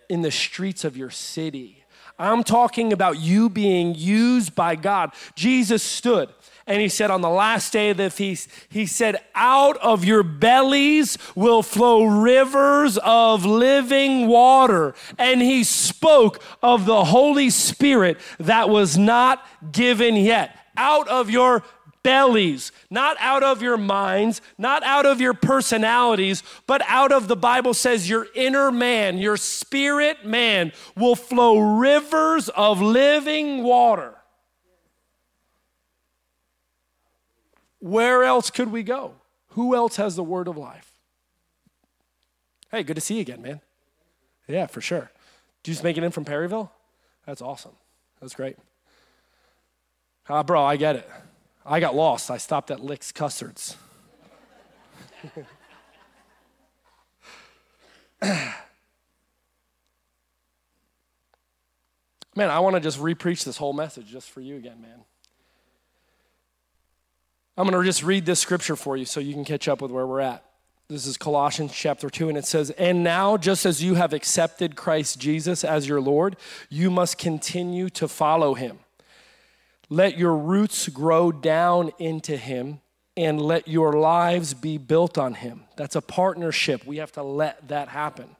in the streets of your city. I'm talking about you being used by God. Jesus stood and he said, on the last day of the feast, he said, out of your bellies will flow rivers of living water. And he spoke of the Holy Spirit that was not given yet. Out of your bellies, not out of your minds, not out of your personalities, but out of the Bible says your inner man, your spirit man will flow rivers of living water. Where else could we go? Who else has the word of life? Hey, good to see you again, man. Yeah, for sure. Did you just make it in from Perryville? That's awesome. That's great. Ah, uh, bro, I get it. I got lost. I stopped at Lick's Custards. man, I want to just repreach this whole message just for you again, man. I'm going to just read this scripture for you so you can catch up with where we're at. This is Colossians chapter 2, and it says, And now, just as you have accepted Christ Jesus as your Lord, you must continue to follow him. Let your roots grow down into him, and let your lives be built on him. That's a partnership. We have to let that happen.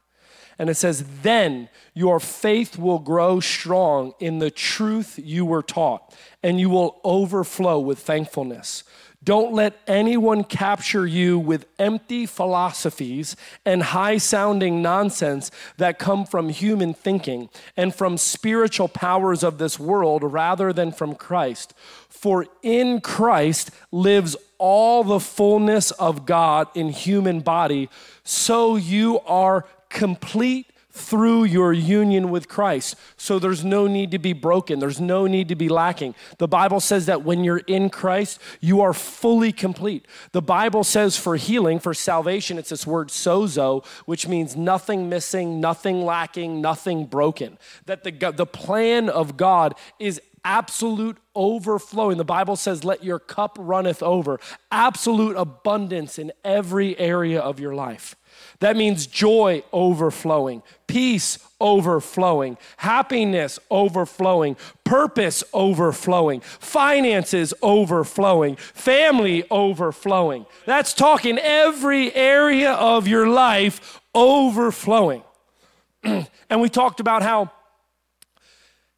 And it says, Then your faith will grow strong in the truth you were taught, and you will overflow with thankfulness. Don't let anyone capture you with empty philosophies and high sounding nonsense that come from human thinking and from spiritual powers of this world rather than from Christ. For in Christ lives all the fullness of God in human body, so you are complete through your union with Christ. So there's no need to be broken, there's no need to be lacking. The Bible says that when you're in Christ, you are fully complete. The Bible says for healing, for salvation, it's this word sozo, which means nothing missing, nothing lacking, nothing broken. That the, the plan of God is absolute overflowing. The Bible says, let your cup runneth over. Absolute abundance in every area of your life. That means joy overflowing, peace overflowing, happiness overflowing, purpose overflowing, finances overflowing, family overflowing. That's talking every area of your life overflowing. and we talked about how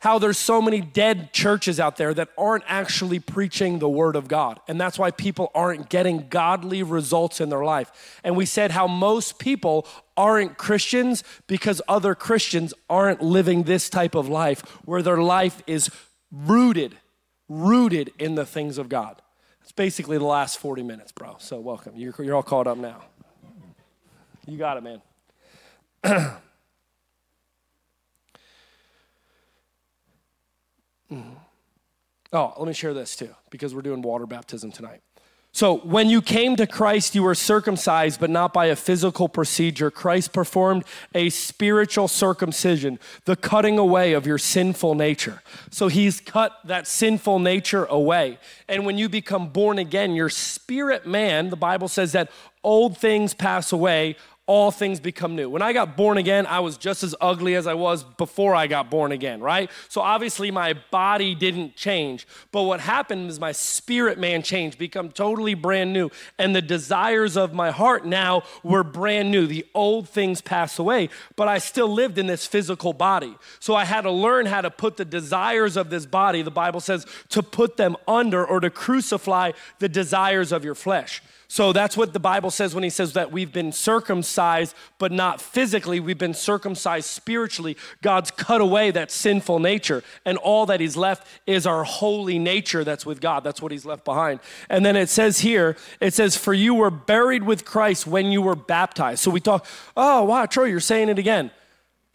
how there's so many dead churches out there that aren't actually preaching the word of God. And that's why people aren't getting godly results in their life. And we said how most people aren't Christians because other Christians aren't living this type of life where their life is rooted, rooted in the things of God. It's basically the last 40 minutes, bro. So welcome. You're, you're all caught up now. You got it, man. Mm-hmm. Oh, let me share this too, because we're doing water baptism tonight. So, when you came to Christ, you were circumcised, but not by a physical procedure. Christ performed a spiritual circumcision, the cutting away of your sinful nature. So, He's cut that sinful nature away. And when you become born again, your spirit man, the Bible says that old things pass away, all things become new. When I got born again, I was just as ugly as I was before I got born again, right? So obviously my body didn't change. But what happened is my spirit man changed, become totally brand new. And the desires of my heart now were brand new. The old things pass away, but I still lived in this physical body. So I had to learn how to put the desires of this body, the Bible says, to put them under or to crucify the desires of your flesh. So that's what the Bible says when he says that we've been circumcised, but not physically. We've been circumcised spiritually. God's cut away that sinful nature, and all that he's left is our holy nature that's with God. That's what he's left behind. And then it says here, it says, For you were buried with Christ when you were baptized. So we talk, oh, wow, Troy, you're saying it again.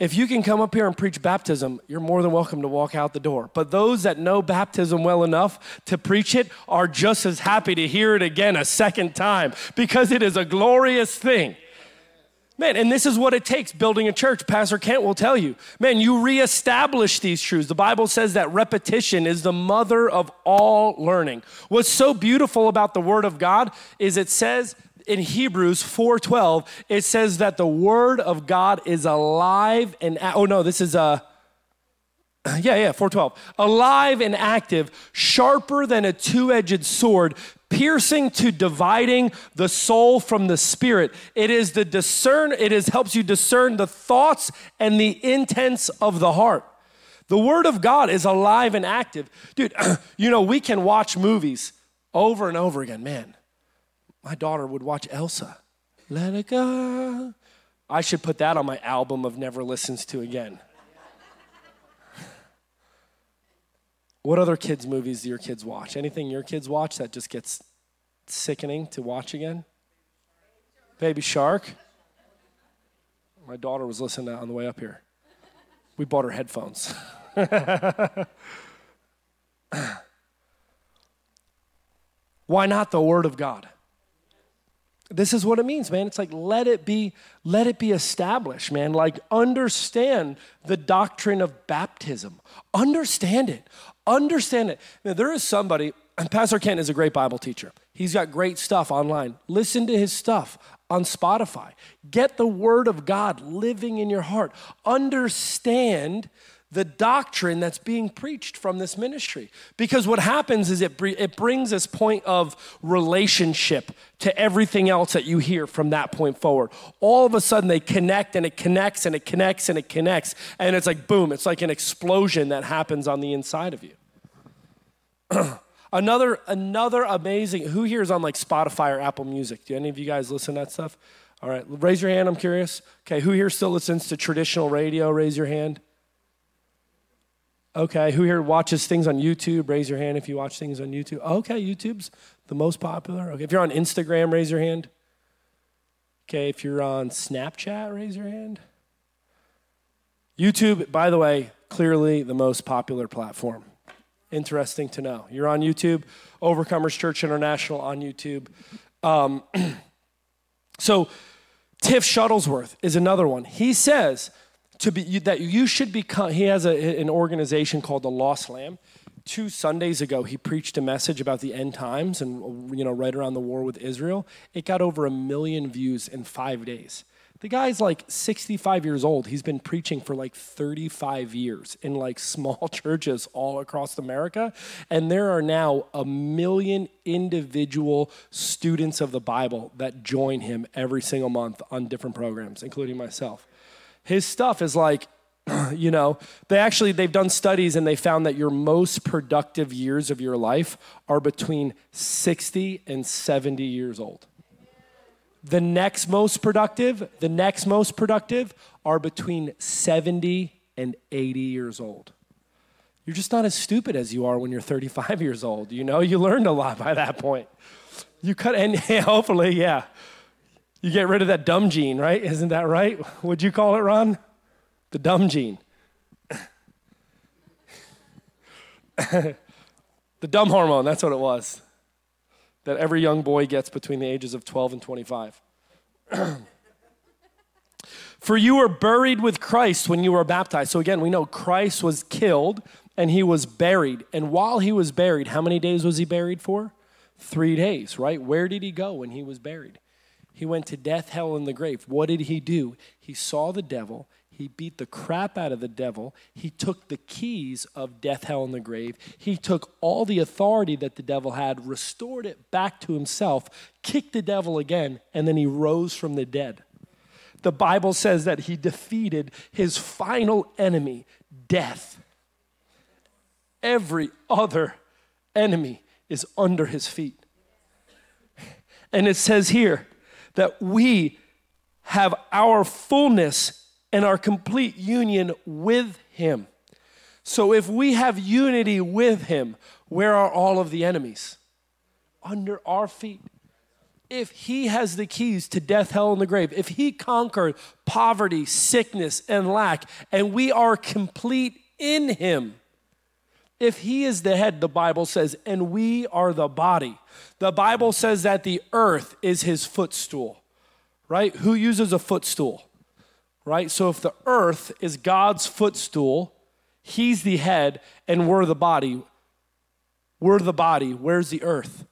If you can come up here and preach baptism, you're more than welcome to walk out the door. But those that know baptism well enough to preach it are just as happy to hear it again a second time because it is a glorious thing. Man, and this is what it takes building a church. Pastor Kent will tell you. Man, you reestablish these truths. The Bible says that repetition is the mother of all learning. What's so beautiful about the Word of God is it says in Hebrews 4:12, it says that the word of God is alive and oh no, this is uh, a yeah, yeah, 412. Alive and active, sharper than a two-edged sword, piercing to dividing the soul from the spirit. It is the discern, it is helps you discern the thoughts and the intents of the heart. The word of God is alive and active. Dude, you know, we can watch movies over and over again, man my daughter would watch Elsa. Let it go. I should put that on my album of never listens to again. what other kids' movies do your kids watch? Anything your kids watch that just gets sickening to watch again? Baby Shark. My daughter was listening to that on the way up here. We bought her headphones. Why not the Word of God? This is what it means man. It's like let it be let it be established man. Like understand the doctrine of baptism. Understand it. Understand it. Now, there is somebody and pastor kent is a great bible teacher. He's got great stuff online. Listen to his stuff on spotify. Get the word of god living in your heart. Understand the doctrine that's being preached from this ministry. Because what happens is it, it brings this point of relationship to everything else that you hear from that point forward. All of a sudden, they connect and it connects and it connects and it connects. And it's like, boom, it's like an explosion that happens on the inside of you. another, another amazing, who here is on like Spotify or Apple Music? Do any of you guys listen to that stuff? All right, raise your hand, I'm curious. Okay, who here still listens to traditional radio? Raise your hand. Okay, who here watches things on YouTube? Raise your hand if you watch things on YouTube. Okay, YouTube's the most popular. Okay, if you're on Instagram, raise your hand. Okay, if you're on Snapchat, raise your hand. YouTube, by the way, clearly the most popular platform. Interesting to know. You're on YouTube, Overcomers Church International on YouTube. Um, so, Tiff Shuttlesworth is another one. He says to be that you should become. He has a, an organization called the Lost Lamb. Two Sundays ago, he preached a message about the end times and you know right around the war with Israel. It got over a million views in five days. The guy's like 65 years old. He's been preaching for like 35 years in like small churches all across America. And there are now a million individual students of the Bible that join him every single month on different programs, including myself. His stuff is like, you know, they actually they've done studies and they found that your most productive years of your life are between 60 and 70 years old. The next most productive, the next most productive are between 70 and 80 years old. You're just not as stupid as you are when you're 35 years old. You know, you learned a lot by that point. You cut, and hopefully, yeah, you get rid of that dumb gene, right? Isn't that right? Would you call it, Ron? The dumb gene. the dumb hormone, that's what it was that every young boy gets between the ages of 12 and 25. For you were buried with Christ when you were baptized. So again, we know Christ was killed and he was buried. And while he was buried, how many days was he buried for? Three days, right? Where did he go when he was buried? He went to death, hell, and the grave. What did he do? He saw the devil, he beat the crap out of the devil. He took the keys of death, hell, and the grave. He took all the authority that the devil had, restored it back to himself, kicked the devil again, and then he rose from the dead. The Bible says that he defeated his final enemy, death. Every other enemy is under his feet. And it says here that we have our fullness and our complete union with Him. So if we have unity with Him, where are all of the enemies? Under our feet. If He has the keys to death, hell, and the grave, if He conquered poverty, sickness, and lack, and we are complete in Him, if He is the head, the Bible says, and we are the body, the Bible says that the earth is His footstool, right? Who uses a footstool? right? So if the earth is God's footstool, He's the head, and we're the body. We're the body. Where's the earth?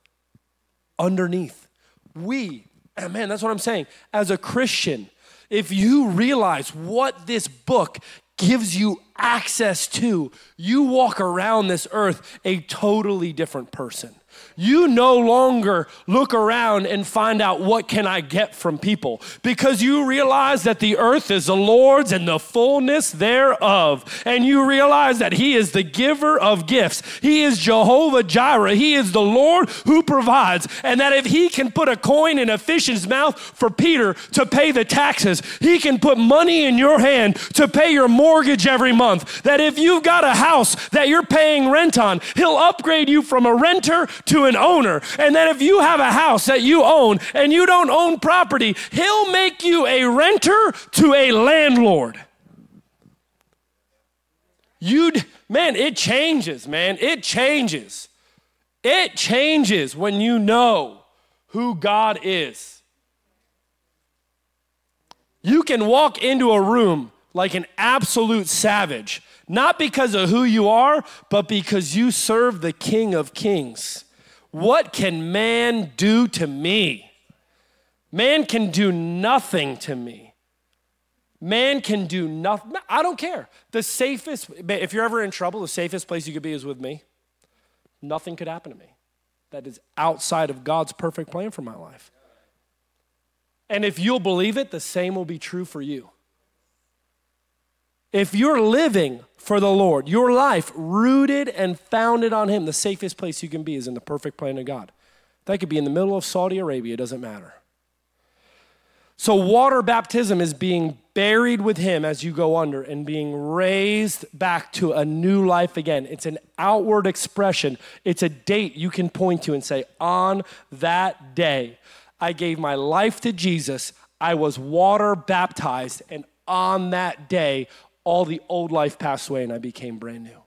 Underneath. We, man, that's what I'm saying. As a Christian, if you realize what this book gives you access to, you walk around this earth a totally different person you no longer look around and find out what can I get from people because you realize that the earth is the Lord's and the fullness thereof. And you realize that He is the giver of gifts. He is Jehovah Jireh. He is the Lord who provides. And that if He can put a coin in a fish's mouth for Peter to pay the taxes, He can put money in your hand to pay your mortgage every month. That if you've got a house that you're paying rent on, He'll upgrade you from a renter to an owner. And that if you have a house that you own and you don't own property, he'll make you a renter to a landlord. You'd, man, it changes, man. It changes. It changes when you know who God is. You can walk into a room like an absolute savage, not because of who you are, but because you serve the King of Kings. What can man do to me? Man can do nothing to me. Man can do nothing. I don't care. The safest, if you're ever in trouble, the safest place you could be is with me. Nothing could happen to me that is outside of God's perfect plan for my life. And if you'll believe it, the same will be true for you. If you're living for the Lord, your life rooted and founded on Him, the safest place you can be is in the perfect plan of God. That could be in the middle of Saudi Arabia, it doesn't matter. So, water baptism is being buried with Him as you go under and being raised back to a new life again. It's an outward expression, it's a date you can point to and say, On that day, I gave my life to Jesus, I was water baptized, and on that day, all the old life passed away and I became brand new.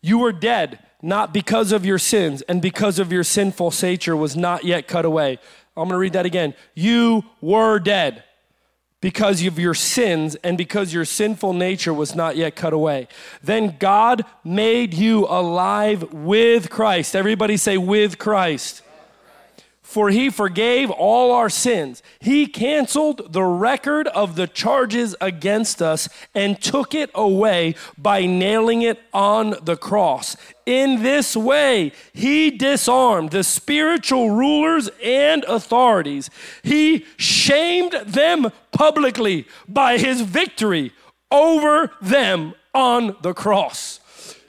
You were dead, not because of your sins, and because of your sinful nature was not yet cut away. I'm gonna read that again. You were dead because of your sins and because your sinful nature was not yet cut away. Then God made you alive with Christ. Everybody say, with Christ. For he forgave all our sins. He canceled the record of the charges against us and took it away by nailing it on the cross. In this way, he disarmed the spiritual rulers and authorities. He shamed them publicly by his victory over them on the cross.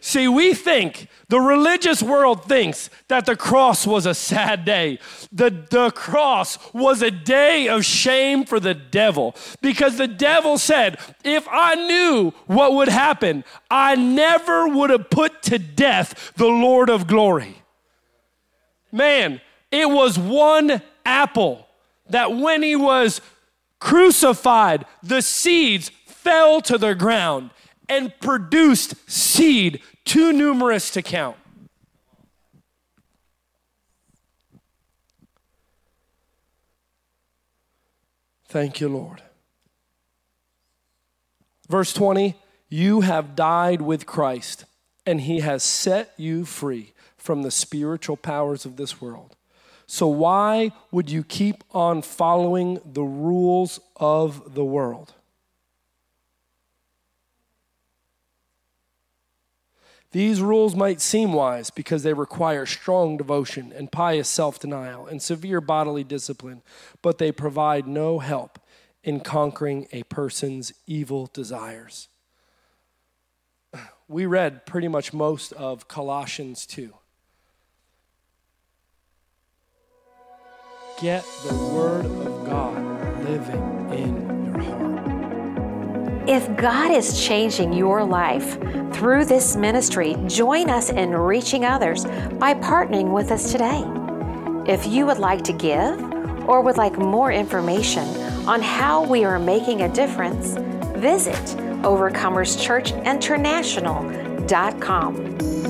See, we think, the religious world thinks that the cross was a sad day. The, the cross was a day of shame for the devil because the devil said, if I knew what would happen, I never would have put to death the Lord of glory. Man, it was one apple that when he was crucified, the seeds fell to the ground and produced seed too numerous to count. Thank you, Lord. Verse 20 You have died with Christ, and he has set you free from the spiritual powers of this world. So, why would you keep on following the rules of the world? These rules might seem wise because they require strong devotion and pious self denial and severe bodily discipline, but they provide no help in conquering a person's evil desires. We read pretty much most of Colossians 2. Get the Word of God living in. If God is changing your life through this ministry, join us in reaching others by partnering with us today. If you would like to give or would like more information on how we are making a difference, visit OvercomersChurchInternational.com.